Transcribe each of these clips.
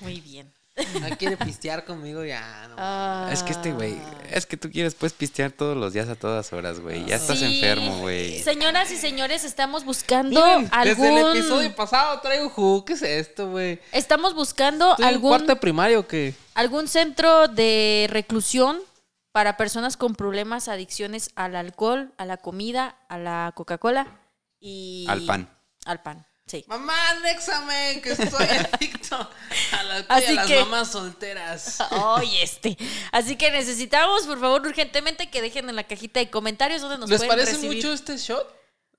Muy bien. No quiere pistear conmigo ya. No. Ah. Es que este güey, es que tú quieres pues pistear todos los días a todas horas, güey. Ya estás Sí. enfermo, güey. Señoras y señores, estamos buscando Miren, algún. Desde el episodio pasado traigo jugo. ¿Qué es esto, güey? Estamos buscando ¿Estoy en algún, cuarto de primario o qué? algún centro de reclusión para personas con problemas, adicciones al alcohol, a la comida, a la Coca-Cola y. Al pan. Al pan, sí. Mamá, anéxame, que estoy adicto a, la, Así a las que- mamás solteras. Ay, este. Así que necesitamos, por favor, urgentemente que dejen en la cajita de comentarios donde nos ¿Les pueden parece recibir. mucho este shot?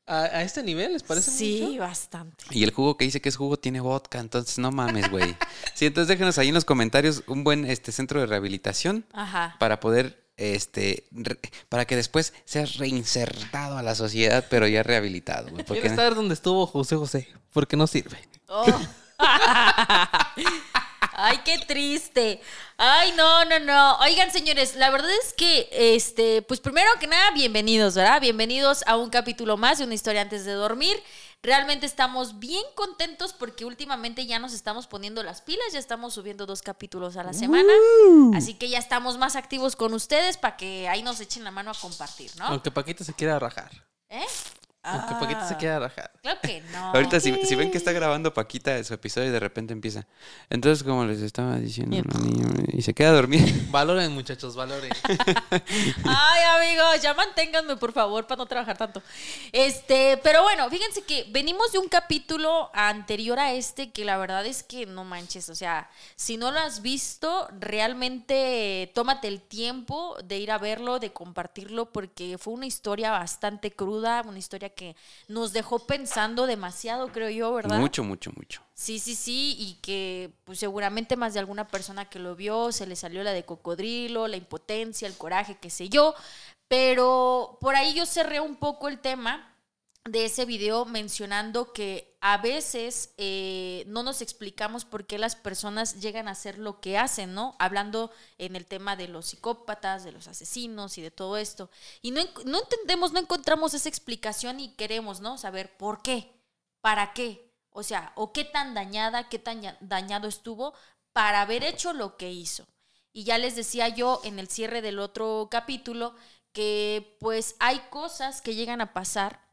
¿A, a este nivel? ¿Les parece Sí, mucho? bastante. Y el jugo que dice que es jugo tiene vodka, entonces no mames, güey. Sí, entonces déjenos ahí en los comentarios un buen este centro de rehabilitación Ajá. para poder este re- para que después seas reinsertado a la sociedad, pero ya rehabilitado. Quiero Porque estar donde estuvo José José, porque no sirve. Oh. Ay, qué triste. Ay, no, no, no. Oigan, señores, la verdad es que, este, pues primero que nada, bienvenidos, ¿verdad? Bienvenidos a un capítulo más de una historia antes de dormir. Realmente estamos bien contentos porque últimamente ya nos estamos poniendo las pilas, ya estamos subiendo dos capítulos a la semana. Así que ya estamos más activos con ustedes para que ahí nos echen la mano a compartir, ¿no? Aunque Paquita se quiera rajar. ¿Eh? Aunque Paquita se Ah, quiera rajar. Claro que no. ahorita si, si ven que está grabando Paquita su episodio y de repente empieza. Entonces, como les estaba diciendo, y se queda a dormir. Valoren, muchachos, valoren. Ay, amigos, ya manténganme, por favor, para no trabajar tanto. Este, pero bueno, fíjense que venimos de un capítulo anterior a este que la verdad es que no manches. O sea, si no lo has visto, realmente tómate el tiempo de ir a verlo, de compartirlo, porque fue una historia bastante cruda, una historia que nos dejó pensando demasiado, creo yo, ¿verdad? Mucho, mucho, mucho. Sí, sí, sí, y que pues seguramente más de alguna persona que lo vio se le salió la de cocodrilo, la impotencia, el coraje, qué sé yo, pero por ahí yo cerré un poco el tema de ese video mencionando que a veces eh, no nos explicamos por qué las personas llegan a hacer lo que hacen, ¿no? Hablando en el tema de los psicópatas, de los asesinos y de todo esto. Y no, no entendemos, no encontramos esa explicación y queremos, ¿no? Saber por qué, para qué. O sea, o qué tan dañada, qué tan dañado estuvo para haber hecho lo que hizo. Y ya les decía yo en el cierre del otro capítulo que pues hay cosas que llegan a pasar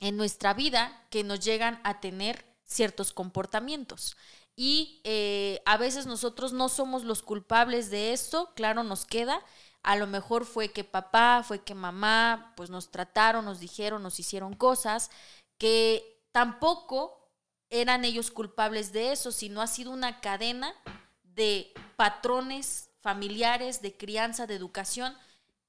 en nuestra vida que nos llegan a tener ciertos comportamientos. Y eh, a veces nosotros no somos los culpables de esto, claro, nos queda. A lo mejor fue que papá, fue que mamá, pues nos trataron, nos dijeron, nos hicieron cosas que tampoco eran ellos culpables de eso, sino ha sido una cadena de patrones familiares, de crianza, de educación,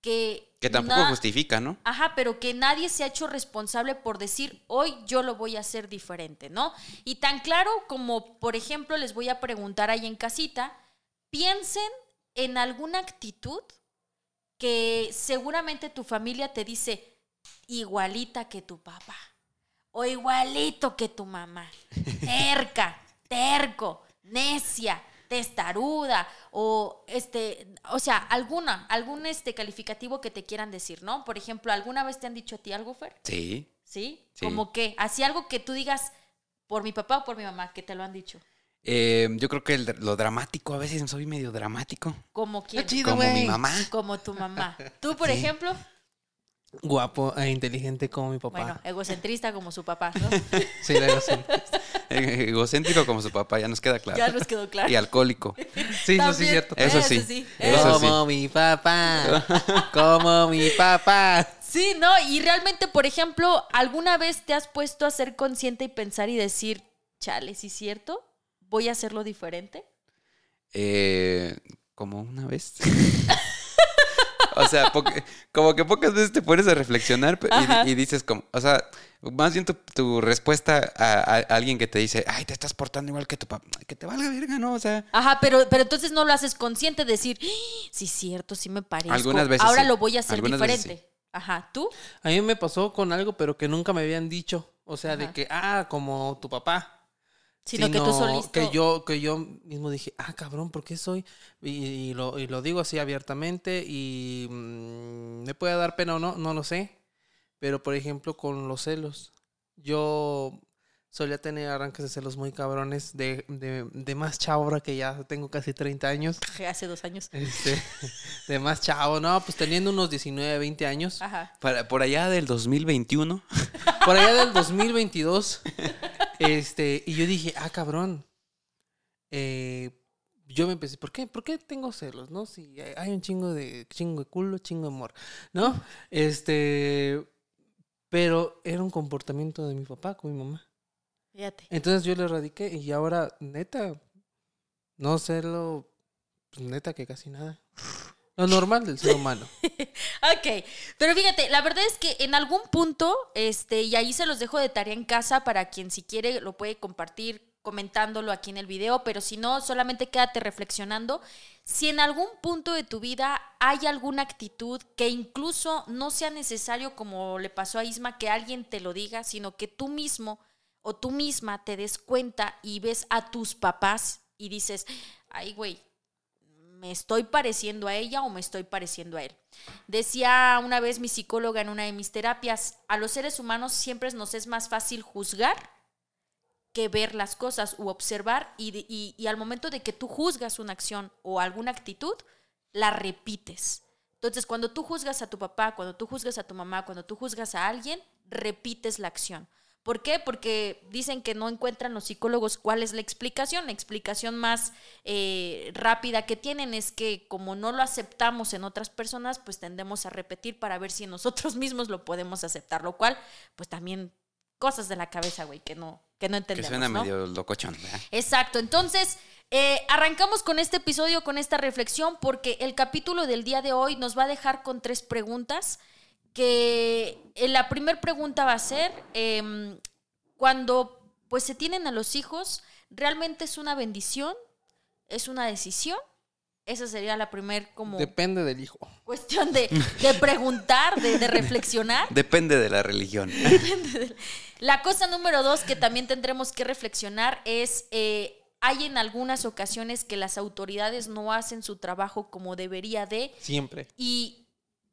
que... Que tampoco justifica, ¿no? Ajá, pero que nadie se ha hecho responsable por decir, hoy yo lo voy a hacer diferente, ¿no? Y tan claro como, por ejemplo, les voy a preguntar ahí en casita, piensen en alguna actitud que seguramente tu familia te dice igualita que tu papá o igualito que tu mamá, terca, terco, necia, testaruda o este, o sea, alguna, algún este calificativo que te quieran decir, ¿no? Por ejemplo, ¿alguna vez te han dicho a ti algo, Fer? Sí. ¿Sí? Sí. Como que, así algo que tú digas por mi papá o por mi mamá, que te lo han dicho. Eh, yo creo que el- lo dramático, a veces soy medio dramático. Como quién? chido. Como mi mamá. Como tu mamá. Tú, por Sí. ejemplo, Guapo e inteligente como mi papá. bueno, egocentrista como su papá, ¿no? Sí, luego sí. Egocéntrico como su papá, ya nos queda claro. Ya nos quedó claro. Y alcohólico. Sí, eso sí es cierto. Eso sí. Eso sí. Como mi papá. Como mi papá. Sí, ¿no? Y realmente, por ejemplo, ¿alguna vez te has puesto a ser consciente y pensar y decir, chale, ¿sí es cierto? ¿Voy a hacerlo diferente? Eh, como una vez. O sea, poque- como que pocas veces te pones a reflexionar y, y dices como, o sea, más bien tu, tu respuesta a, a alguien que te dice, ay, te estás portando igual que tu papá, que te valga verga, ¿no? O sea, Ajá, pero, pero entonces no lo haces consciente, decir, "Ah, sí es cierto, sí me parece. Algunas veces Ahora sí. lo voy a hacer Algunas veces diferente. Ajá, ¿tú? A mí me pasó con algo, pero que nunca me habían dicho. O sea, de que, ah, como tu papá. Sino, que tú solito. Que yo, que yo mismo dije, ah, cabrón, ¿por qué soy? Y, y lo, y lo digo así abiertamente y mm, me puede dar pena o no, no lo sé. Pero, por ejemplo, con los celos. Yo solía tener arranques de celos muy cabrones, de, de, de más chavo ahora que ya tengo casi 30 años. Hace dos años. Este, de más chavo, no, pues teniendo unos 19, 20 años. Ajá. Para, por allá del 2021. Por allá del 2022. Este, y yo dije, ah, cabrón. Eh, yo me empecé, ¿por qué? ¿Por qué tengo celos, no? Si hay- un chingo de, chingo de culo, chingo de amor, ¿no? Este, pero era un comportamiento de mi papá con mi mamá. Fíjate. Entonces yo le erradiqué y ahora, neta, no celo, pues, neta que casi nada. Lo normal del ser humano. Ok, pero fíjate, la verdad es que en algún punto, este, y ahí se los dejo de tarea en casa para quien si quiere lo puede compartir comentándolo aquí en el video, pero si no, solamente quédate reflexionando. Si en algún punto de tu vida hay alguna actitud que incluso no sea necesario, como le pasó a Isma, que alguien te lo diga, sino que tú mismo o tú misma te des cuenta y ves a tus papás y dices, ay, güey, me estoy pareciendo a ella o me estoy pareciendo a él. Decía una vez mi psicóloga en una de mis terapias, a los seres humanos siempre nos es más fácil juzgar que ver las cosas u observar y, y al momento de que tú juzgas una acción o alguna actitud, la repites. Entonces, cuando tú juzgas a tu papá, cuando tú juzgas a tu mamá, cuando tú juzgas a alguien, repites la acción. ¿Por qué? Porque dicen que no encuentran los psicólogos cuál es la explicación. La explicación más eh, rápida que tienen es que como no lo aceptamos en otras personas, pues tendemos a repetir para ver si nosotros mismos lo podemos aceptar, lo cual, pues también cosas de la cabeza, güey, que no, que no Que entendemos. suena ¿no? medio locochón, ¿verdad? Exacto, entonces eh, arrancamos con este episodio, con esta reflexión, porque el capítulo del día de hoy nos va a dejar con tres preguntas, que eh, la primera pregunta va a ser, em, cuando pues se tienen a los hijos, ¿realmente es una bendición? ¿Es una decisión? Esa sería la primera como Depende del hijo. cuestión de, de preguntar, de, de reflexionar. Depende de la religión. La cosa número dos que también tendremos que reflexionar es, eh, hay en algunas ocasiones que las autoridades no hacen su trabajo como debería de Siempre. y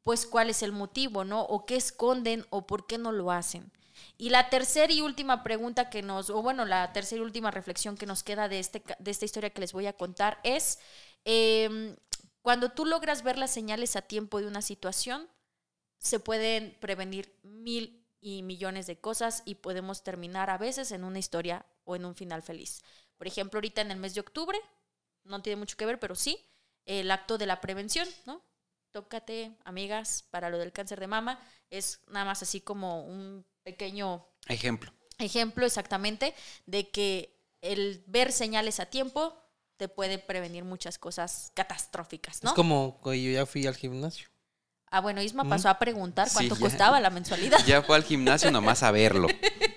pues cuál es el motivo, ¿no? O qué esconden o por qué no lo hacen. Y la tercera y última pregunta que nos, o bueno, la tercera y última reflexión que nos queda de, este, de esta historia que les voy a contar es, em, cuando tú logras ver las señales a tiempo de una situación, se pueden prevenir mil y millones de cosas y podemos terminar a veces en una historia o en un final feliz. Por ejemplo, ahorita en el mes de octubre, no tiene mucho que ver, pero sí, el acto de la prevención, ¿no? Tócate, amigas, para lo del cáncer de mama, es nada más así como un pequeño Ejemplo. ejemplo exactamente de que el ver señales a tiempo te puede prevenir muchas cosas catastróficas, ¿no? Es como cuando yo ya fui al gimnasio. Ah, bueno, Isma pasó a preguntar Sí, cuánto ya. costaba la mensualidad. Ya fue al gimnasio nomás a verlo.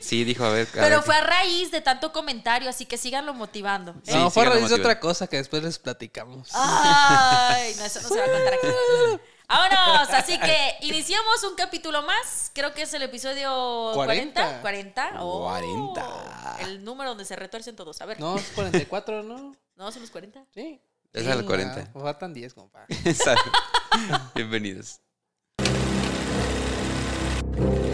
Sí, dijo, a ver. a Pero ver. fue a raíz de tanto comentario, así que síganlo motivando. Sí, no, fue a raíz de otra cosa que después les platicamos. Ay, no, eso no se va a contar aquí. Vámonos, así que iniciamos un capítulo más. Creo que es el episodio 40. 40. 40. Oh, 40. El número donde se retuercen todos. A ver, No, es 44, ¿no? ¿no son los 40? Sí. Es al Chinga, 40. Faltan 10, compa. Salud. Bienvenidos. Así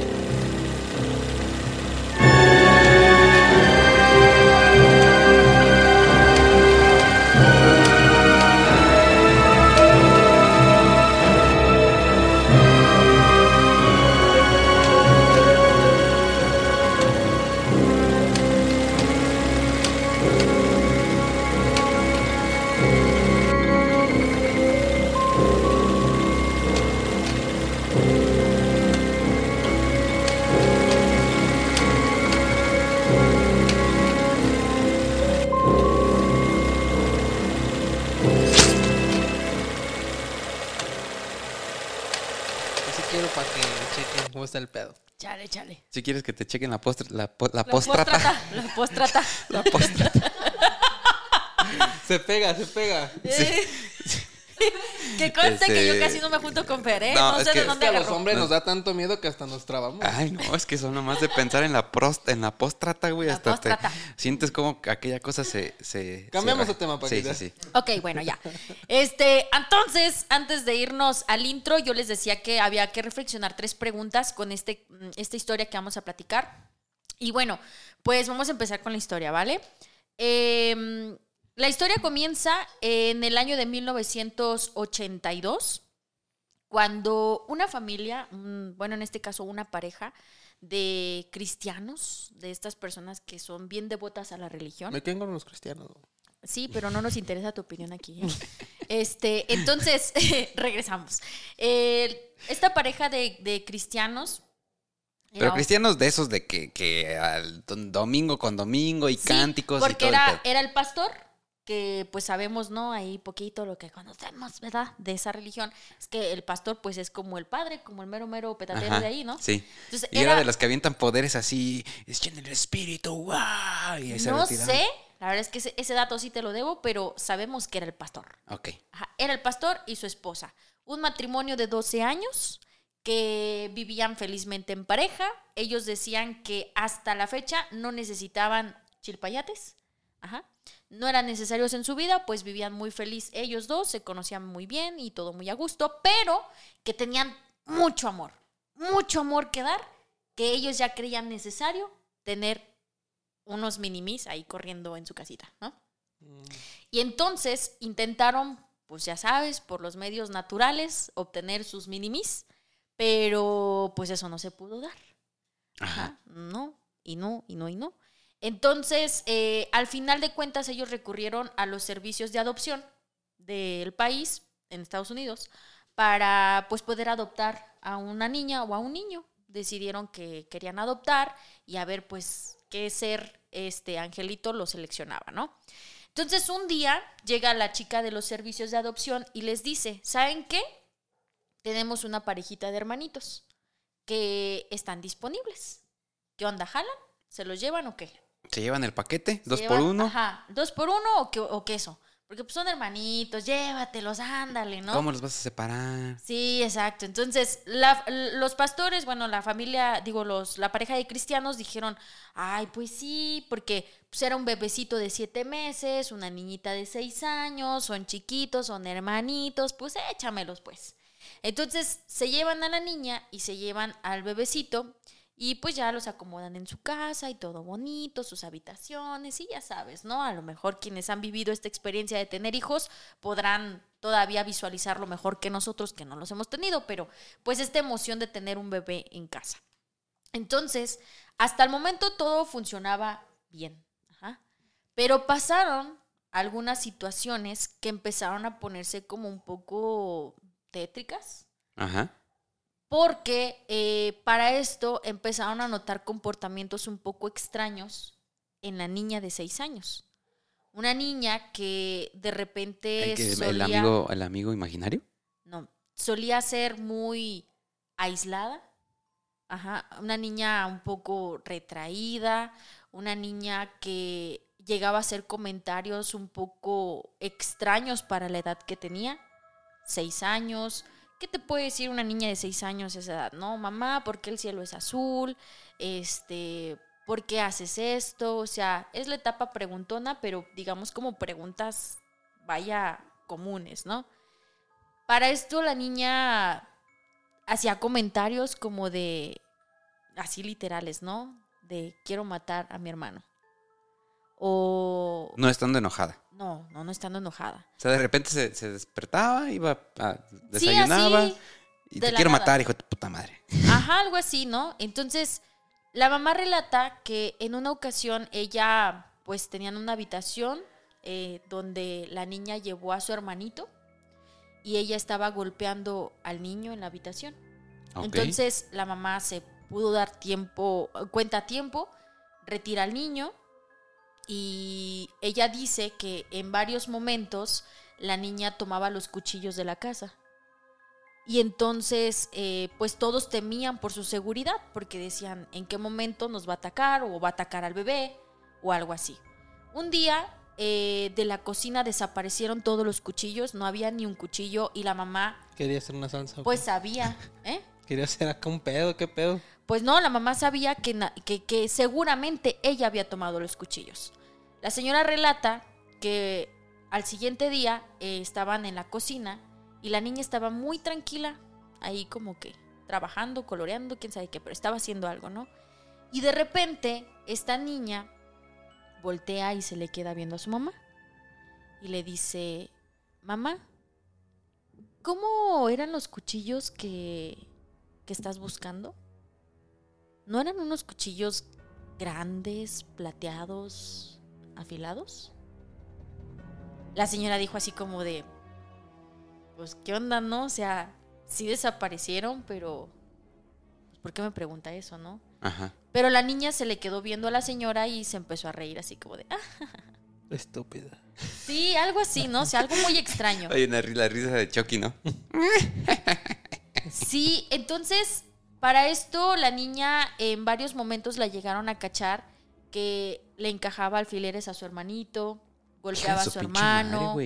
está el pedo. Chale, chale. Si quieres que te chequen la postre, la, po- la La postrata. postrata. La postrata. La postrata. Se pega, se pega. Que conste que yo Este- casi no me junto con Fer, ¿eh? No, No, es sé que- de Es dónde que a los hombres No. nos da tanto miedo que hasta nos trabamos. Ay, no, es que son nomás de pensar en la prost, en la postrata, güey. La Hasta te póstrata. sientes como que aquella cosa se. se Cambiamos de tema, Sí, Paquita. sí, sí. Ok, bueno, ya. Este, entonces, antes de irnos al intro, yo les decía que había que reflexionar tres preguntas con este, mm, esta historia que vamos a platicar. Y bueno, pues vamos a empezar con la historia, ¿vale? Em, la historia comienza en el año de 1982, cuando una familia, bueno, en este caso una pareja de cristianos, de estas personas que son bien devotas a la religión. Me quedan con los cristianos. Sí, pero no nos interesa tu opinión aquí. ¿eh? Este, entonces, regresamos. Eh, esta pareja de, de cristianos. Pero cristianos de esos de que, que al domingo con domingo y Sí, cánticos y porque todo era, pedo. era el pastor, que pues sabemos, ¿no? Ahí poquito lo que conocemos, ¿verdad? De esa religión. Es que el pastor pues es como el padre, como el mero mero petatero de ahí, ¿no? Sí. Entonces, Y era, de los que avientan poderes así, es lleno el espíritu, ¡guau! Y no sé, la verdad es que ese, ese dato sí te lo debo, pero sabemos que era el pastor. Ok. Ajá, Era el pastor y su esposa. Un matrimonio de 12 años que vivían felizmente en pareja. Ellos decían que hasta la fecha no necesitaban chilpayates. Ajá. No eran necesarios en su vida, pues vivían muy feliz ellos dos, se conocían muy bien y todo muy a gusto, pero que tenían mucho amor, mucho amor que dar, que ellos ya creían necesario tener unos minimis ahí corriendo en su casita, ¿no? Y entonces intentaron, pues ya sabes, por los medios naturales, obtener sus minimis, pero pues eso no se pudo dar. Ajá. Ajá, no, y no, y no, y no. Entonces, eh, al final de cuentas, ellos recurrieron a los servicios de adopción del país, en Estados Unidos, para pues poder adoptar a una niña o a un niño. Decidieron que querían adoptar y a ver pues qué ser este angelito lo seleccionaba, ¿no? Entonces un día llega la chica de los servicios de adopción y les dice, ¿saben qué? Tenemos una parejita de hermanitos que están disponibles. ¿Qué onda? ¿Jalan? ¿Se los llevan o qué? ¿Se llevan el paquete? ¿Se ¿Dos llevan- por uno? Ajá, dos por uno o, qué- o queso. Porque pues, son hermanitos, llévatelos, ándale, ¿no? ¿Cómo los vas a separar? Sí, exacto. Entonces, la- los pastores, bueno, la familia, digo, los, la pareja de cristianos dijeron, ay, pues sí, porque pues, era un bebecito de siete meses, una niñita de seis años, son chiquitos, son hermanitos, pues échamelos, pues. Entonces, se llevan a la niña y se llevan al bebecito y pues ya los acomodan en su casa y todo bonito, sus habitaciones y ya sabes, ¿no? A lo mejor quienes han vivido esta experiencia de tener hijos podrán todavía visualizarlo mejor que nosotros que no los hemos tenido, pero pues esta emoción de tener un bebé en casa. Entonces, hasta el momento todo funcionaba bien, pero pasaron algunas situaciones que empezaron a ponerse como un poco tétricas. Ajá. Porque eh, para esto empezaron a notar comportamientos un poco extraños en la niña de seis años. Una niña que de repente ¿El, que- el amigo, ¿El amigo imaginario? no, solía ser muy aislada. Ajá, una niña un poco retraída, una niña que llegaba a hacer comentarios un poco extraños para la edad que tenía, seis años. ¿Qué te puede decir una niña de seis años a esa edad? No, mamá, ¿por qué el cielo es azul? Este, ¿por qué haces esto? O sea, es la etapa preguntona, pero digamos como preguntas, vaya, comunes, ¿no? Para esto la niña hacía comentarios como de, así literales, ¿no? De quiero matar a mi hermano. O... No estando enojada. No, no, no estando enojada. O sea, de repente se, se despertaba, iba a Sí, desayunaba así, y te quiero nada. matar, hijo de puta madre. Ajá, algo así, ¿no? Entonces, la mamá relata que en una ocasión ella, pues tenían una habitación eh, donde la niña llevó a su hermanito y ella estaba golpeando al niño en la habitación. Entonces, la mamá se pudo dar tiempo, cuenta tiempo, retira al niño y ella dice que en varios momentos la niña tomaba los cuchillos de la casa. Y entonces, eh, pues todos temían por su seguridad, porque decían, ¿en qué momento nos va a atacar o va a atacar al bebé o algo así? Un día eh, de la cocina desaparecieron todos los cuchillos, no había ni un cuchillo y la mamá Quería hacer una salsa. ¿o pues sabía, ¿eh? Quería hacer acá un pedo, ¿qué pedo? Pues no, la mamá sabía que, que seguramente ella había tomado los cuchillos. La señora relata que al siguiente día eh, estaban en la cocina y la niña estaba muy tranquila, ahí como que trabajando, coloreando, quién sabe qué, pero estaba haciendo algo, ¿no? Y de repente, esta niña voltea y se le queda viendo a su mamá. Y le dice, mamá, ¿cómo eran los cuchillos que, que estás buscando? ¿No eran unos cuchillos grandes, plateados, afilados? La señora dijo así como de, pues, ¿qué onda, no? O sea, sí desaparecieron, pero, pues, ¿por qué me pregunta eso, no? Ajá. Pero la niña se le quedó viendo a la señora y se empezó a reír así como de, ah, Estúpida. sí, algo así, ¿no? O sea, algo muy extraño. Oye, una la risa de Chucky, ¿no? Sí, entonces, para esto la niña en varios momentos la llegaron a cachar que le encajaba alfileres a su hermanito, golpeaba a Su madre, hermano,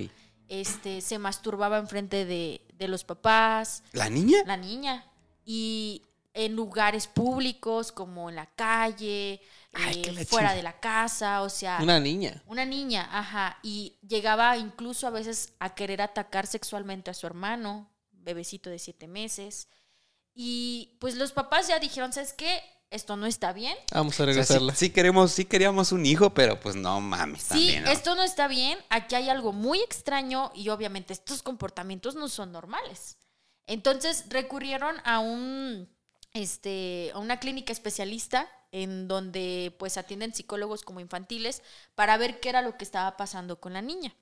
este, se masturbaba enfrente de, de los papás, ¿La niña? la niña, y en lugares públicos como en la calle, Ay, eh, fuera de la casa, o sea, Una niña. una niña, ajá, y llegaba incluso a veces a querer atacar sexualmente a su hermano, bebecito de siete meses. Y pues los papás ya dijeron, ¿sabes qué? Esto no está bien. Vamos a O sea, sí, regresarla. sí queremos, sí queríamos un hijo, pero pues no mames Sí, también, ¿no? esto no está bien. Aquí hay algo muy extraño y obviamente estos comportamientos no son normales. Entonces recurrieron a un este a una clínica especialista en donde pues atienden psicólogos como infantiles para ver qué era lo que estaba pasando con la niña.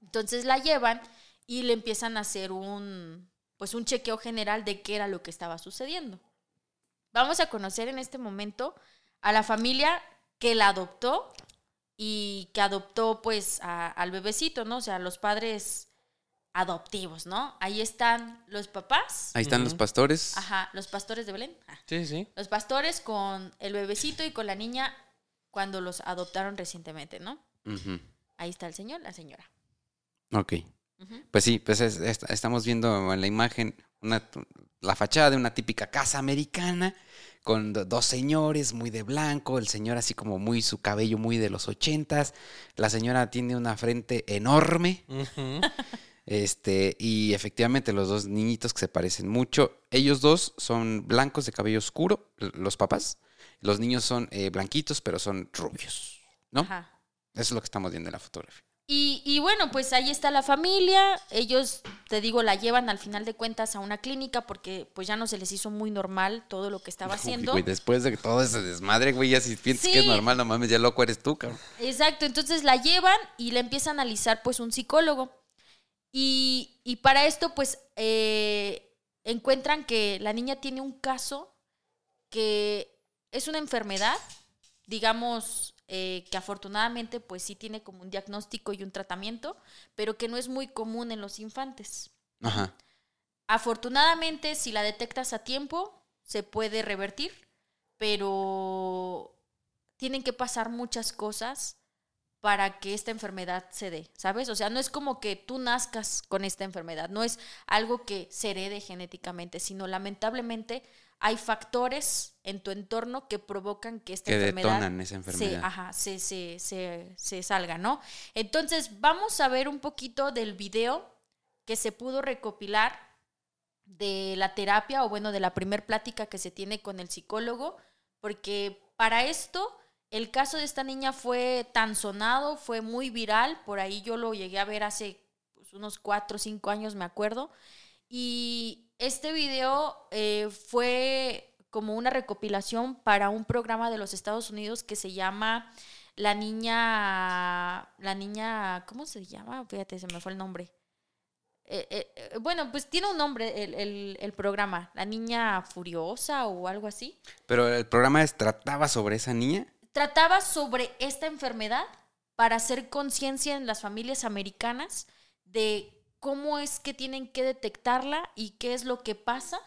Entonces la llevan y le empiezan a hacer un pues un chequeo general de qué era lo que estaba sucediendo. Vamos a conocer en este momento a la familia que la adoptó y que adoptó pues a- al bebecito, ¿no? O sea, los padres adoptivos, ¿no? Ahí están los papás, Ahí están los pastores. ajá, los pastores de Belén, ah, Sí, sí. los pastores con el bebecito y con la niña cuando los adoptaron recientemente, ¿no? Ahí está el señor, la señora. Ok. Pues sí, pues es- es- estamos viendo en la imagen una, la fachada de una típica casa americana con do- dos señores muy de blanco, el señor así como muy su cabello muy de los ochentas, la señora tiene una frente enorme, este y efectivamente los dos niñitos que se parecen mucho, ellos dos son blancos de cabello oscuro, los papás, los niños son eh, blanquitos pero son rubios, ¿no? Ajá. Eso es lo que estamos viendo en la fotografía. Y, y bueno, pues ahí está la familia. Ellos, te digo, la llevan al final de cuentas a una clínica porque pues ya no se les hizo muy normal todo lo que estaba haciendo. Güey, después de todo ese desmadre, güey, ya si piensas que es normal, no mames, ya loco eres tú, cabrón. Exacto, entonces la llevan y la empieza a analizar pues un psicólogo. Y, y para esto pues eh, encuentran que la niña tiene un caso que es una enfermedad, digamos eh, que afortunadamente pues sí tiene como un diagnóstico y un tratamiento, pero que no es muy común en los infantes. Ajá. Afortunadamente, si la detectas a tiempo, se puede revertir, pero tienen que pasar muchas cosas para que esta enfermedad se dé, ¿sabes? O sea, no es como que tú nazcas con esta enfermedad, no es algo que se herede genéticamente, sino lamentablemente hay factores en tu entorno que provocan que esta Que enfermedad detonan esa enfermedad. Se, ajá, se, se, se, se salga, ¿no? Entonces, vamos a ver un poquito del video que se pudo recopilar de la terapia o bueno, de la primer plática que se tiene con el psicólogo, porque para esto el caso de esta niña fue tan sonado, fue muy viral, por ahí yo lo llegué a ver hace pues, unos cuatro o cinco años, me acuerdo, y este video eh, fue como una recopilación para un programa de los Estados Unidos que se llama La Niña, la niña, ¿cómo se llama? Fíjate, se me fue el nombre. Eh, eh, bueno, pues tiene un nombre el, el- el programa, La Niña Furiosa o algo así. Pero el programa es- trataba sobre esa niña. Trataba sobre esta enfermedad para hacer conciencia en las familias americanas de cómo es que tienen que detectarla y qué es lo que pasa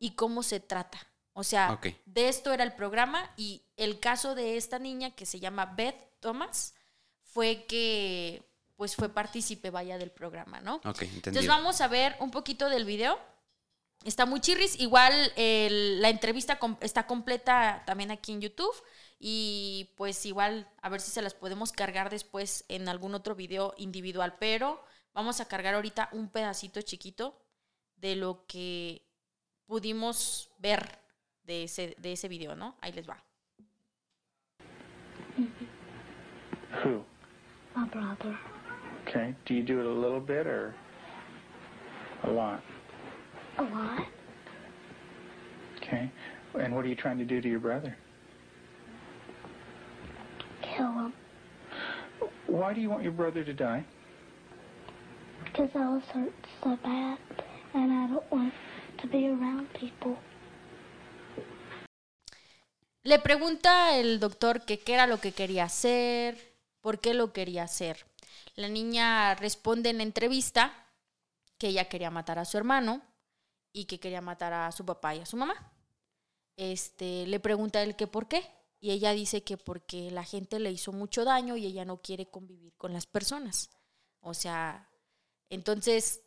y cómo se trata. O sea, de esto era el programa y el caso de esta niña que se llama Beth Thomas fue que pues fue partícipe vaya del programa, ¿no? Ok, entendido. Entonces vamos a ver un poquito del video. Está muy chirris. Igual el- la entrevista com- está completa también aquí en YouTube. Y pues igual a ver si se las podemos cargar después en algún otro video individual. Pero vamos a cargar ahorita un pedacito chiquito de lo que pudimos ver de ese, de ese video, ¿no? Ahí les va. Who? My brother. Okay. Do you do it a little bit or a lot? A lot. Okay. And what are you trying to do to your brother? Kill him. Why do you want your brother to die? Le pregunta el doctor que qué era lo que quería hacer, por qué lo quería hacer. La niña responde en la entrevista que ella quería matar a su hermano y que quería matar a su papá y a su mamá. Este, le pregunta él que por qué y ella dice que porque la gente le hizo mucho daño y ella no quiere convivir con las personas. O sea, entonces,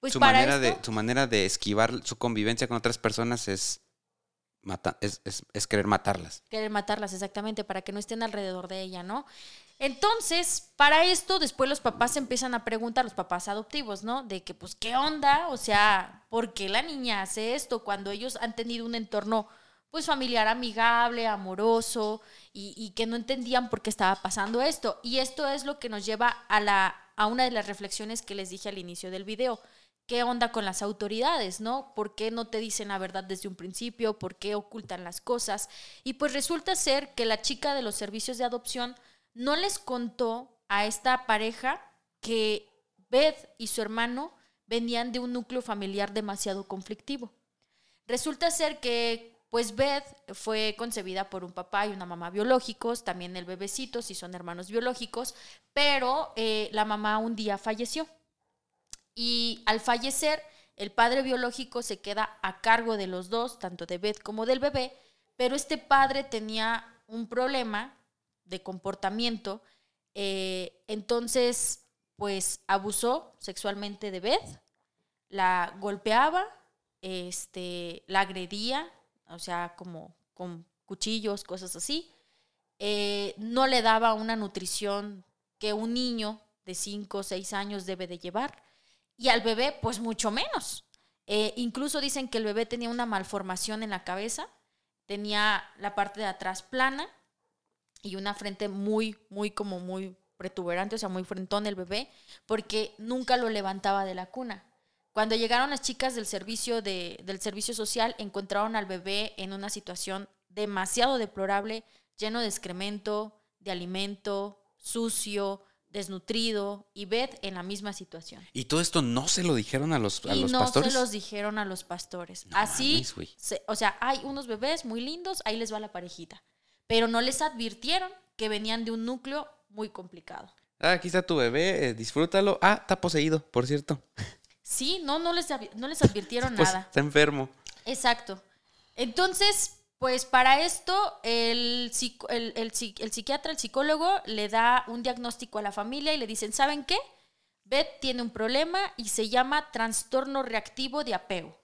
pues su, para manera esto- de, su manera de esquivar su convivencia con otras personas es, mata, es, es- es querer matarlas. querer matarlas exactamente para que no estén alrededor de ella, ¿no? Entonces, para esto, después los papás empiezan a preguntar, los papás adoptivos, ¿no? De que, pues, ¿qué onda? O sea, ¿por qué la niña hace esto cuando ellos han tenido un entorno, pues, familiar amigable, amoroso, y, y que no entendían por qué estaba pasando esto? Y esto es lo que nos lleva a, la, a una de las reflexiones que les dije al inicio del video. ¿Qué onda con las autoridades, no? ¿Por qué no te dicen la verdad desde un principio? ¿Por qué ocultan las cosas? Y pues resulta ser que la chica de los servicios de adopción no les contó a esta pareja que Beth y su hermano venían de un núcleo familiar demasiado conflictivo. Resulta ser que, pues Beth fue concebida por un papá y una mamá biológicos, también el bebecito, si son hermanos biológicos, pero eh, la mamá un día falleció. Y al fallecer, el padre biológico se queda a cargo de los dos, tanto de Beth como del bebé, pero este padre tenía un problema de comportamiento, eh, entonces pues abusó sexualmente de Beth, la golpeaba, este, la agredía, o sea, como con cuchillos, cosas así, eh, no le daba una nutrición que un niño de 5 o 6 años debe de llevar, y al bebé pues mucho menos. Eh, incluso dicen que el bebé tenía una malformación en la cabeza, tenía la parte de atrás plana y una frente muy, muy como muy protuberante, o sea, muy frentón el bebé, porque nunca lo levantaba de la cuna. Cuando llegaron las chicas del servicio, de, del servicio social, encontraron al bebé en una situación demasiado deplorable, lleno de excremento, de alimento, sucio, desnutrido, y Beth en la misma situación. Y todo esto no se lo dijeron a los, a y los no pastores. se los dijeron a los pastores. No Así, mames, se- o sea, hay unos bebés muy lindos, ahí les va la parejita. Pero no les advirtieron que venían de un núcleo muy complicado. Ah, aquí está tu bebé, eh, disfrútalo. Ah, está poseído, por cierto. Sí, no, no les, no les advirtieron Pues, nada. está enfermo. Exacto. Entonces, pues para esto, el, el, el el psiquiatra, el psicólogo, le da un diagnóstico a la familia y le dicen, ¿saben qué? Beth tiene un problema y se llama trastorno reactivo de apego.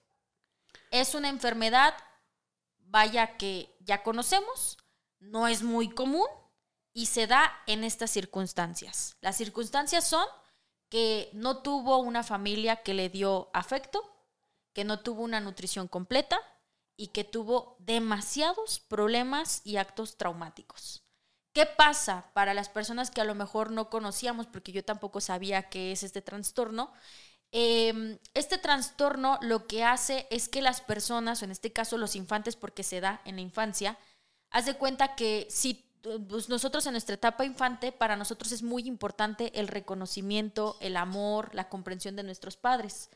Es una enfermedad, vaya que ya conocemos, no es muy común y se da en estas circunstancias. Las circunstancias son que no tuvo una familia que le dio afecto, que no tuvo una nutrición completa y que tuvo demasiados problemas y actos traumáticos. ¿Qué pasa para las personas que a lo mejor no conocíamos, porque yo tampoco sabía qué es este trastorno? Eh, este trastorno lo que hace es que las personas, o en este caso los infantes, porque se da en la infancia, haz de cuenta que si pues, nosotros en nuestra etapa infante, para nosotros es muy importante el reconocimiento, el amor, la comprensión de nuestros padres.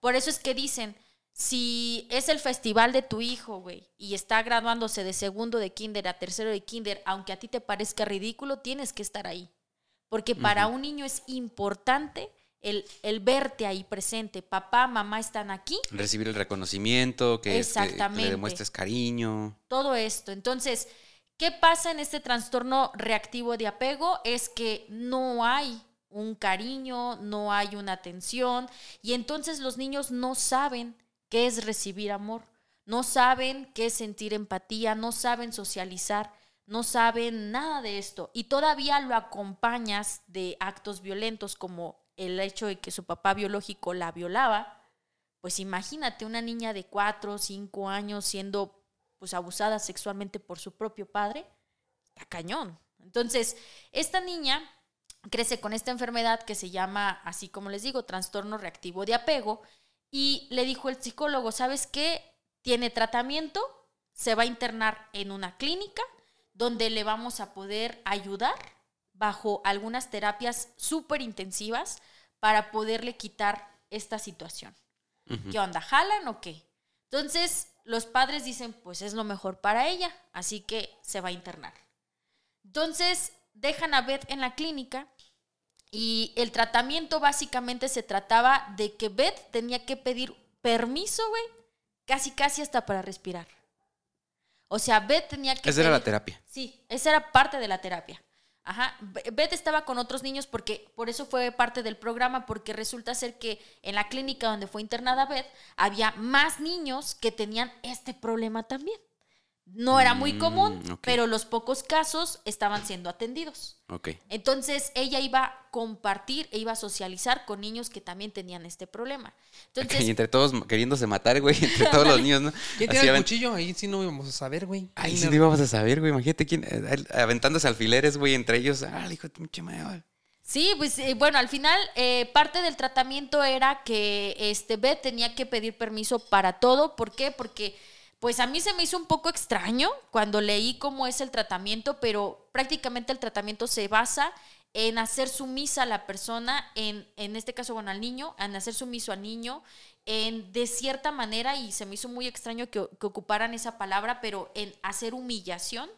Por eso es que dicen, si es el festival de tu hijo, güey, y está graduándose de segundo de kinder a tercero de kinder, aunque a ti te parezca ridículo, tienes que estar ahí. Porque para un niño es importante el, el verte ahí presente. Papá, mamá están aquí, Recibir el reconocimiento, que, es- que- Exactamente. le demuestres cariño. todo esto. Entonces, ¿qué pasa en este trastorno reactivo de apego? Es que no hay un cariño, no hay una atención y entonces los niños no saben qué es recibir amor, no saben qué es sentir empatía, no saben socializar, no saben nada de esto y todavía lo acompañas de actos violentos como el hecho de que su papá biológico la violaba, pues imagínate una niña de 4 o 5 años siendo pues abusada sexualmente por su propio padre, está cañón. Entonces, esta niña crece con esta enfermedad que se llama, así como les digo, trastorno reactivo de apego. Y le dijo el psicólogo, ¿sabes qué? Tiene tratamiento, se va a internar en una clínica donde le vamos a poder ayudar bajo algunas terapias súper intensivas para poderle quitar esta situación. ¿Qué onda? ¿Jalan o qué? Entonces, los padres dicen, pues es lo mejor para ella, así que se va a internar. Entonces, dejan a Beth en la clínica y el tratamiento básicamente se trataba de que Beth tenía que pedir permiso, güey, casi casi hasta para respirar. O sea, Beth tenía que... Esa era la terapia. Sí, esa era parte de la terapia. Ajá. Be- Beth estaba con otros niños porque por eso fue parte del programa, porque resulta ser que en la clínica donde fue internada Beth había más niños que tenían este problema también. No era muy Mm, común, ok. pero los pocos casos estaban siendo atendidos. Ok. Entonces ella iba a compartir e iba a socializar con niños que también tenían este problema. Entonces, y entre todos queriéndose matar, güey, entre todos los niños, ¿no? ¿Quién tiene el cuchillo? Ahí sí no íbamos a saber, güey. Ahí sí no- íbamos a saber, güey. Imagínate quién, eh, aventándose alfileres, güey, entre ellos. Ah, hijo de pinche madre. Sí, pues eh, bueno, al final eh, parte del tratamiento era que este Beth tenía que pedir permiso para todo. ¿Por qué? Porque pues a mí se me hizo un poco extraño cuando leí cómo es el tratamiento, pero prácticamente el tratamiento se basa en hacer sumisa a la persona, en, en este caso, bueno, al niño, en hacer sumiso al niño, en de cierta manera, y se me hizo muy extraño que, que ocuparan esa palabra, pero en hacer humillación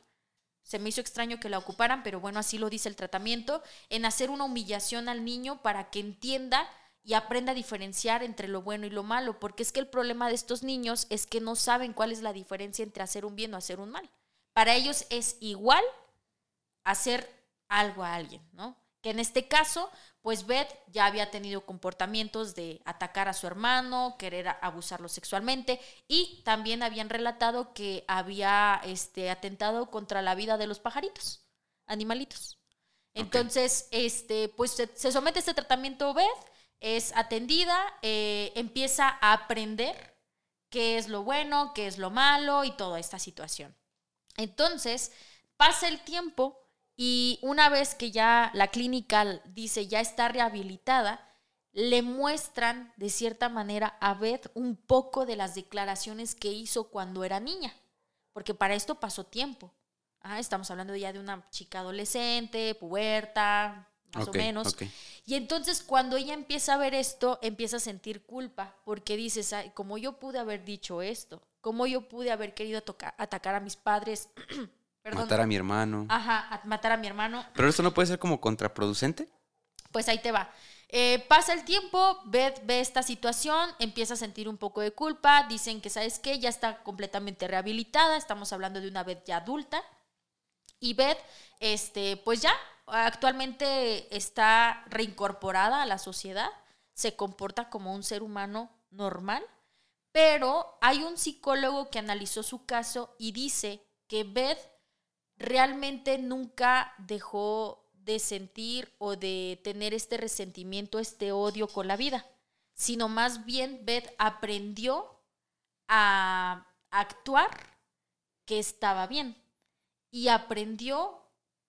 se me hizo extraño que la ocuparan, pero bueno, así lo dice el tratamiento, en hacer una humillación al niño para que entienda y aprenda a diferenciar entre lo bueno y lo malo, porque es que el problema de estos niños es que no saben cuál es la diferencia entre hacer un bien o hacer un mal. Para ellos es igual hacer algo a alguien, ¿no? Que en este caso, pues Beth ya había tenido comportamientos de atacar a su hermano, querer abusarlo sexualmente y también habían relatado que había este atentado contra la vida de los pajaritos, animalitos. Entonces, este, pues se, se somete a este tratamiento Beth, es atendida, eh, empieza a aprender qué es lo bueno, qué es lo malo y toda esta situación. Entonces, pasa el tiempo y una vez que ya la clínica dice ya está rehabilitada, le muestran de cierta manera a Beth un poco de las declaraciones que hizo cuando era niña, porque para esto pasó tiempo. Ajá, estamos hablando ya de una chica adolescente, puberta, más o menos. Y entonces cuando ella empieza a ver esto, empieza a sentir culpa, porque dices, "Ay, como yo pude haber dicho esto, como yo pude haber querido tocar- atacar a mis padres, perdón, Matar a mi hermano. ajá, a matar a mi hermano, Pero esto no puede ser como contraproducente. pues ahí te va. Eh, pasa el tiempo, Beth ve esta situación, empieza a sentir un poco de culpa, dicen que, ¿sabes qué? Ya está completamente rehabilitada, estamos hablando de una Beth ya adulta. Y Beth, este, pues ya, actualmente está reincorporada a la sociedad, se comporta como un ser humano normal, pero hay un psicólogo que analizó su caso y dice que Beth realmente nunca dejó de sentir o de tener este resentimiento, este odio con la vida, sino más bien Beth aprendió a actuar que estaba bien y aprendió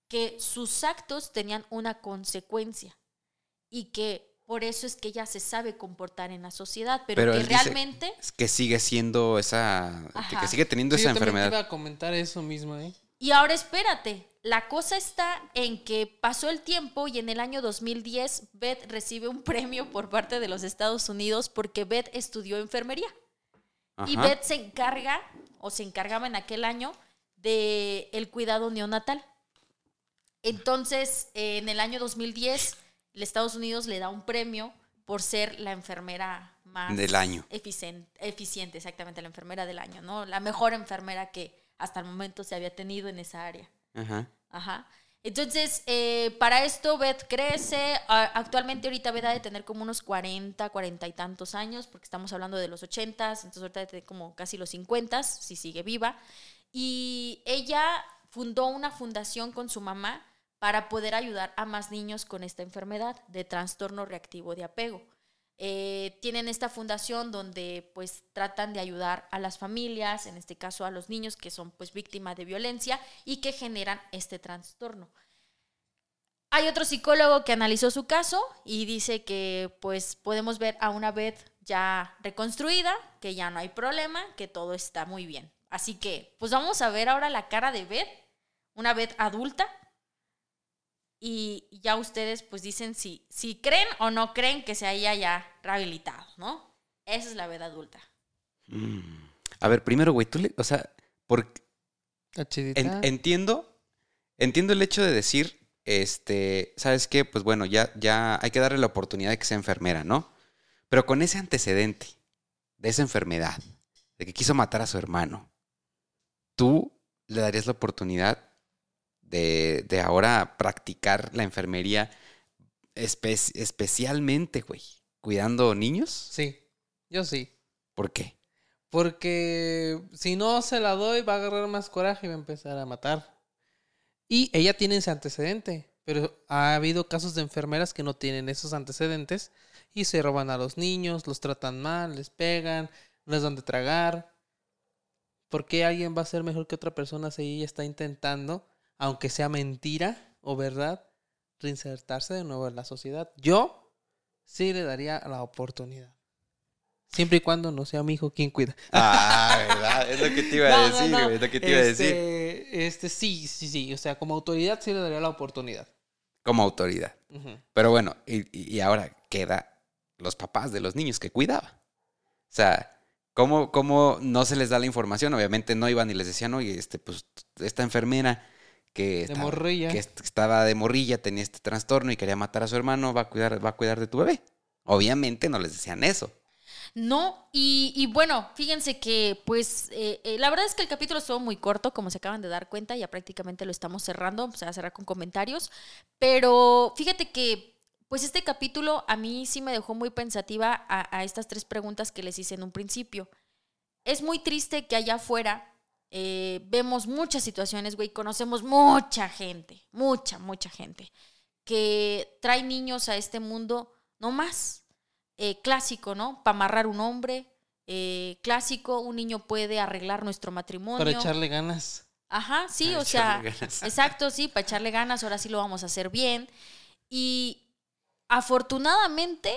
que sus actos tenían una consecuencia y que por eso es que ella se sabe comportar en la sociedad, pero, Pero que él dice realmente Es que sigue siendo esa. que- Ajá. Que sigue teniendo Sí, esa yo enfermedad. iba a comentar eso mismo, ¿eh? Y ahora espérate, la cosa está en que pasó el tiempo y en el año 2010 Beth recibe un premio por parte de los Estados Unidos porque Beth estudió enfermería. Y. Beth se encarga, o se encargaba en aquel año, de el cuidado neonatal. Entonces, eh, en el año 2010, el Estados Unidos le da un premio por ser la enfermera más Del año. eficien- eficiente, exactamente, la enfermera del año, ¿no? La mejor enfermera que hasta el momento se había tenido en esa área. Ajá. Ajá. Entonces, eh, para esto Beth crece. Actualmente ahorita Beth ha de tener como unos 40, 40 y tantos años, porque estamos hablando de los 80, entonces ahorita de tener como casi los 50, si sigue viva. Y ella fundó una fundación con su mamá para poder ayudar a más niños con esta enfermedad de trastorno reactivo de apego. Eh, tienen esta fundación donde pues tratan de ayudar a las familias, en este caso a los niños que son pues víctimas de violencia y que generan este trastorno. Hay otro psicólogo que analizó su caso y dice que pues podemos ver a una Beth ya reconstruida, que ya no hay problema, que todo está muy bien. Así que pues vamos a ver ahora la cara de Beth, una Beth adulta. Y ya ustedes pues dicen si, si creen o no creen que se haya ya rehabilitado, ¿no? Esa es la Beth adulta. Mm. A ver, primero, güey, tú le. O sea, por, La chidita. en- entiendo. Entiendo el hecho de decir, este, ¿sabes qué? Pues bueno, ya, ya hay que darle la oportunidad de que sea enfermera, ¿no? Pero con ese antecedente de esa enfermedad, de que quiso matar a su hermano, ¿tú le darías la oportunidad de, de ahora practicar la enfermería espe- especialmente, güey, cuidando niños? Sí, yo sí. ¿Por qué? Porque si no se la doy, va a agarrar más coraje y va a empezar a matar. Y ella tiene ese antecedente. Pero ha habido casos de enfermeras que no tienen esos antecedentes y se roban a los niños, los tratan mal, les pegan, no les dan de tragar. ¿Por qué alguien va a ser mejor que otra persona si ella está intentando, aunque sea mentira o verdad, reinsertarse de nuevo en la sociedad? Yo sí le daría la oportunidad. Siempre y cuando no sea mi hijo quien cuida. Ah, ¿verdad? Es lo que te iba a no, decir, no. es lo que te iba a decir. Este, este, sí, sí, sí. O sea, como autoridad sí le daría la oportunidad. Como autoridad. Ujú. Pero bueno, y ahora queda los papás de los niños que cuidaba. O sea, ¿cómo, ¿cómo no se les da la información? Obviamente no iban y les decían, oye, este, pues, esta enfermera que, estaba, morrilla. que est- estaba de morrilla, tenía este trastorno y quería matar a su hermano, va a cuidar, va a cuidar de tu bebé. Obviamente no les decían eso. No, y, y bueno, fíjense que pues eh, eh, la verdad es que el capítulo estuvo muy corto, como se acaban de dar cuenta, ya prácticamente lo estamos cerrando, se va a cerrar con comentarios, pero fíjate que pues este capítulo a mí sí me dejó muy pensativa a, a estas tres preguntas que les hice en un principio. Es muy triste que allá afuera eh, vemos muchas situaciones, güey, conocemos mucha gente, mucha, mucha gente, que trae niños a este mundo, no más eh, clásico, ¿no? Para amarrar un hombre, eh, clásico, un niño puede arreglar nuestro matrimonio. Para echarle ganas. Ajá, sí, Para o sea, ganas. exacto, sí, para echarle ganas, ahora sí lo vamos a hacer bien. Y afortunadamente,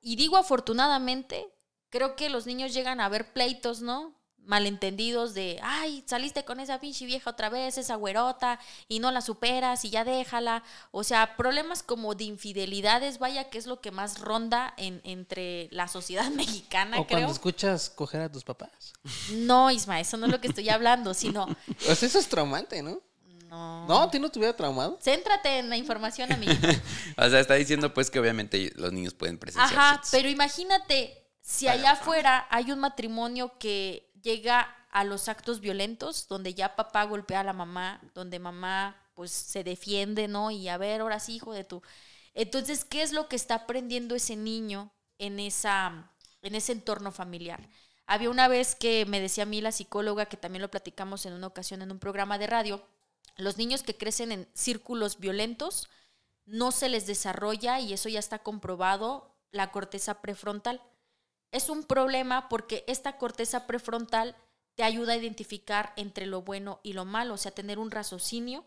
y digo afortunadamente, creo que los niños llegan a ver pleitos, ¿no? Malentendidos de, ay, saliste con esa pinche vieja otra vez, esa güerota, y no la superas y ya déjala. O sea, problemas como de infidelidades, vaya, que es lo que más ronda en, entre la sociedad mexicana, o cuando escuchas coger a tus papás. No, Isma, eso no es lo que estoy hablando, sino, Pues eso es traumante, ¿no? no. No, ¿a ti no te hubiera traumado? Céntrate en la información, amiguito. O sea, está diciendo pues que obviamente los niños pueden presenciar. Ajá, sexo. pero imagínate si allá afuera hay un matrimonio que llega a los actos violentos, donde ya papá golpea a la mamá, donde mamá pues se defiende, ¿no? Y a ver, ahora sí, hijo de tu. Entonces, ¿qué es lo que está aprendiendo ese niño en esa en ese entorno familiar? Había una vez que me decía a mí la psicóloga, que también lo platicamos en una ocasión en un programa de radio, los niños que crecen en círculos violentos no se les desarrolla, y eso ya está comprobado, la corteza prefrontal. Es un problema porque esta corteza prefrontal te ayuda a identificar entre lo bueno y lo malo, o sea, tener un raciocinio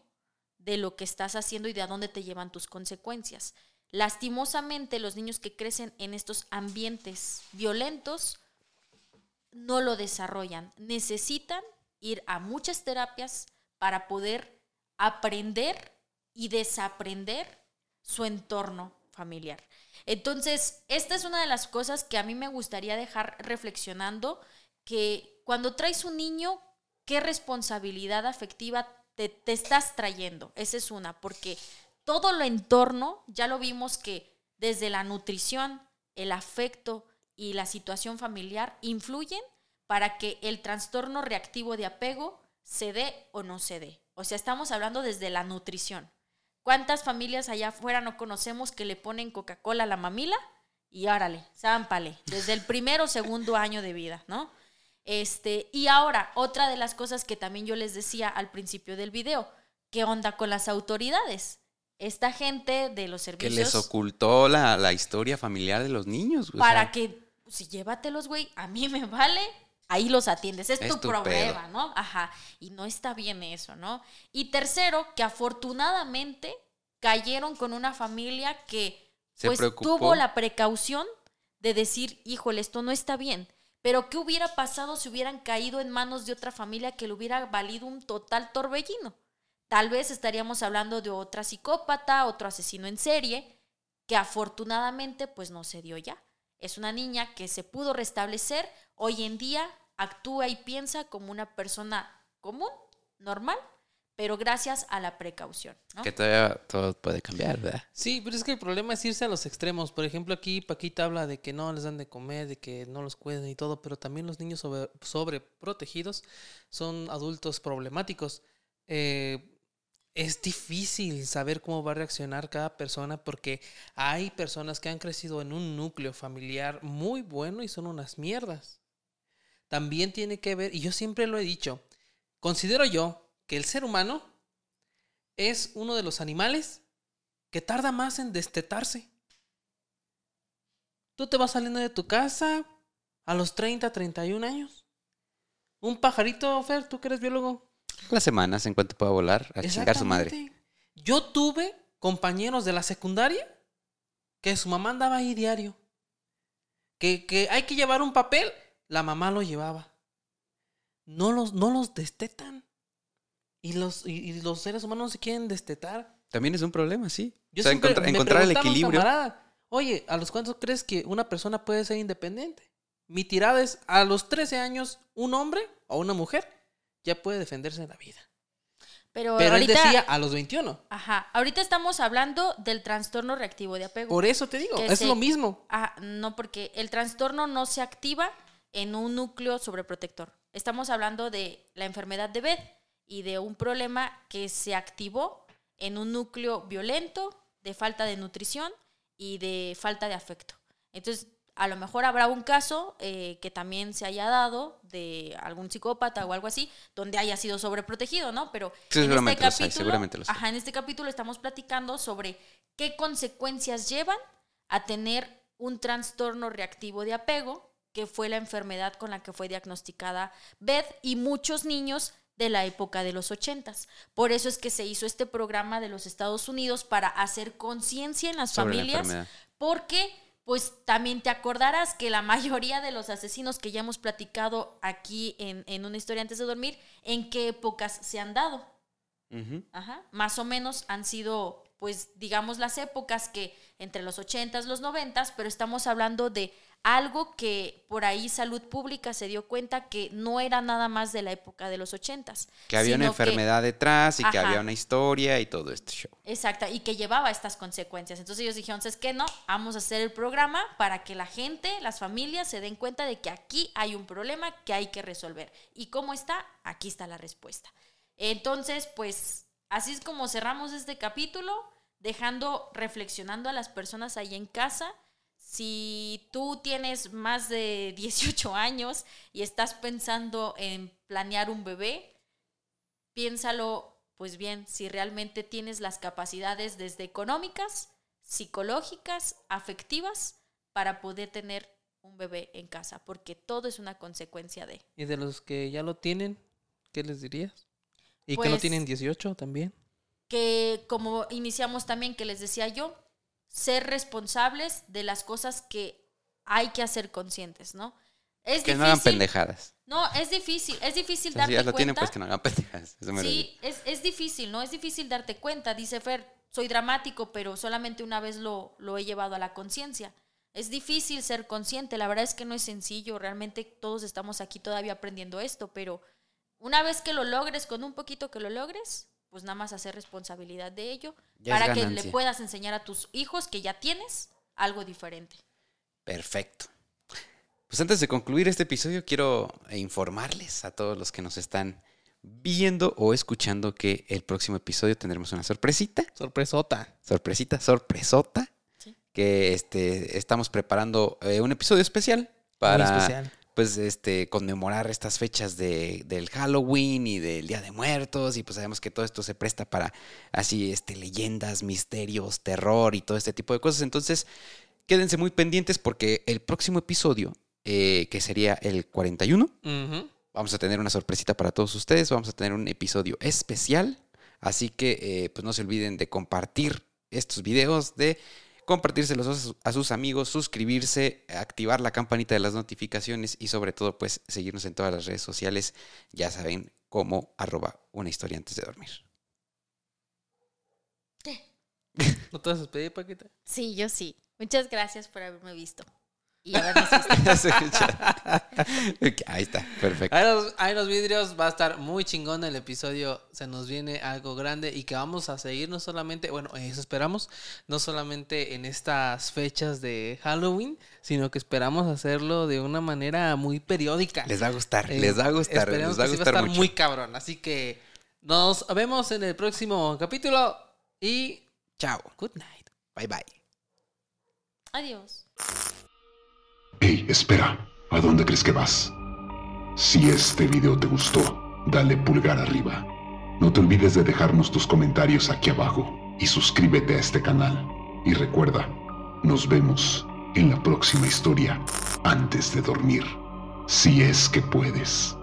de lo que estás haciendo y de a dónde te llevan tus consecuencias. Lastimosamente, los niños que crecen en estos ambientes violentos no lo desarrollan. Necesitan ir a muchas terapias para poder aprender y desaprender su entorno familiar. Entonces, esta es una de las cosas que a mí me gustaría dejar reflexionando, que cuando traes un niño, ¿qué responsabilidad afectiva te, te estás trayendo? Esa es una, porque todo lo entorno, ya lo vimos que desde la nutrición, el afecto y la situación familiar influyen para que el trastorno reactivo de apego se dé o no se dé. O sea, estamos hablando desde la nutrición. ¿Cuántas familias allá afuera no conocemos que le ponen Coca-Cola a la mamila? Y órale, zámpale, desde el primero o segundo año de vida, ¿no? Este, y ahora, otra de las cosas que también yo les decía al principio del video, ¿qué onda con las autoridades? Esta gente de los Que servicios les ocultó la, la historia familiar de los niños. o para sea, que, si llévatelos, güey, a mí me vale, ahí los atiendes, es, Es tu, tu problema, pedo. ¿no? Ajá, y no está bien eso, ¿no? Y tercero, que afortunadamente cayeron con una familia que Se pues preocupó. tuvo la precaución de decir, híjole, esto no está bien. Pero ¿qué hubiera pasado si hubieran caído en manos de otra familia que le hubiera valido un total torbellino? Tal vez estaríamos hablando de otra psicópata, otro asesino en serie, que afortunadamente pues no se dio ya. Es una niña que se pudo restablecer, hoy en día actúa y piensa como una persona común, normal, pero gracias a la precaución. ¿no? Que todavía todo puede cambiar, ¿verdad? Sí, pero es que el problema es irse a los extremos. Por ejemplo, aquí Paquita habla de que no les dan de comer, de que no los cuiden y todo, pero también los niños sobre, sobreprotegidos son adultos problemáticos. Eh, es difícil saber cómo va a reaccionar cada persona porque hay personas que han crecido en un núcleo familiar muy bueno y son unas mierdas. También tiene que ver, y yo siempre lo he dicho, considero yo que el ser humano es uno de los animales que tarda más en destetarse. Tú te vas saliendo de tu casa a los 30, 31 años. Un pajarito, Fer, tú que eres biólogo. Las semanas en cuanto pueda volar a chingar su madre. Yo tuve compañeros de la secundaria que su mamá andaba ahí diario. Que, que hay que llevar un papel, la mamá lo llevaba. No los, no los destetan. Y los, y, y los seres humanos no se quieren destetar. También es un problema, sí. Yo o sea, encontrar, el equilibrio. camarada, Oye, ¿a los cuántos crees que una persona puede ser independiente? Mi tirada es, a los 13 años, un hombre o una mujer ya puede defenderse en la vida. Pero, Pero él ahorita, decía a los 21. ajá, ahorita estamos hablando del trastorno reactivo de apego. Por eso te digo, Que es se- lo mismo. Ah, no, porque el trastorno no se activa en un núcleo sobreprotector. Estamos hablando de la enfermedad de Beth y de un problema que se activó en un núcleo violento, de falta de nutrición y de falta de afecto. Entonces, a lo mejor habrá un caso eh, que también se haya dado de algún psicópata o algo así, donde haya sido sobreprotegido, ¿no? Pero Sí, en seguramente este hay, capítulo, seguramente hay. ajá, en este capítulo estamos platicando sobre qué consecuencias llevan a tener un trastorno reactivo de apego, que fue la enfermedad con la que fue diagnosticada Beth y muchos niños de la época de los ochentas. Por eso es que se hizo este programa de los Estados Unidos para hacer conciencia en las Sobre familias, porque pues también te acordarás que la mayoría de los asesinos que ya hemos platicado aquí en, en una historia antes de dormir, ¿en qué épocas se han dado? Ajá. Más o menos han sido, pues, digamos, las épocas que entre los 80s, los 90s, pero estamos hablando de algo que por ahí salud pública se dio cuenta que no era nada más de la época de los 80s. Que había una sino que- enfermedad detrás y que había una historia y todo este show. Exacto, y que llevaba estas consecuencias. Entonces ellos dijeron, es que no, vamos a hacer el programa para que la gente, las familias se den cuenta de que aquí hay un problema que hay que resolver. ¿Y cómo está? Aquí está la respuesta. Entonces, pues así es como cerramos este capítulo, dejando reflexionando a las personas ahí en casa. Si tú tienes más de 18 años y estás pensando en planear un bebé, piénsalo, pues bien, si realmente tienes las capacidades desde económicas, psicológicas, afectivas, para poder tener un bebé en casa, porque todo es una consecuencia de. Y de los que ya lo tienen, ¿qué les dirías? Y que Pues- no tienen 18 también. Que como iniciamos también, que les decía yo, ser responsables de las cosas que hay que hacer conscientes, ¿no? Es Que no hagan pendejadas. No, es difícil, es difícil O sea, si darte ya lo tienen, cuenta. pues que no hagan pendejadas. Eso me refiero. Sí, es, es difícil, ¿no? Es difícil darte cuenta. Dice Fer, soy dramático, pero solamente una vez lo, lo he llevado a la conciencia. Es difícil ser consciente, la verdad es que no es sencillo, realmente todos estamos aquí todavía aprendiendo esto, pero una vez que lo logres, con un poquito que lo logres, pues nada más hacer responsabilidad de ello Ya para que le puedas enseñar a tus hijos que ya tienes algo diferente. Perfecto. Pues antes de concluir este episodio, quiero informarles a todos los que nos están viendo o escuchando que el próximo episodio tendremos una sorpresita. Sorpresota. Sorpresita, sorpresota. Sí. Que este, estamos preparando eh, un episodio especial para Muy especial. Pues este conmemorar estas fechas de, del Halloween y del Día de Muertos y pues sabemos que todo esto se presta para así este leyendas, misterios, terror y todo este tipo de cosas. Entonces, quédense muy pendientes porque el próximo episodio, eh, que sería el 41, Ujú. vamos a tener una sorpresita para todos ustedes, vamos a tener un episodio especial, así que eh, pues no se olviden de compartir estos videos, de compartírselos a sus- a sus amigos, suscribirse, activar la campanita de las notificaciones y sobre todo pues seguirnos en todas las redes sociales, ya saben, como arroba una historia antes de dormir. ¿No te vas a despedir, Paquita? Sí, yo sí. Muchas gracias por haberme visto. Y habernos visto. Ok, Ahí está, perfecto. Ahí los, ahí los vidrios va a estar muy chingón el episodio. Se nos viene algo grande y que vamos a seguir no solamente, bueno, eso esperamos, no solamente en estas fechas de Halloween, sino que esperamos hacerlo de una manera muy periódica. Les va a gustar, Eh, les va a gustar, les va a que sí gustar estar mucho. muy cabrón. Así que nos vemos en el próximo capítulo y Chao. good night. Bye bye. Adiós. Hey, espera, ¿a dónde crees que vas? Si este video te gustó, dale pulgar arriba. No te olvides de dejarnos tus comentarios aquí abajo y suscríbete a este canal. Y recuerda, nos vemos en la próxima historia antes de dormir. Si es que puedes.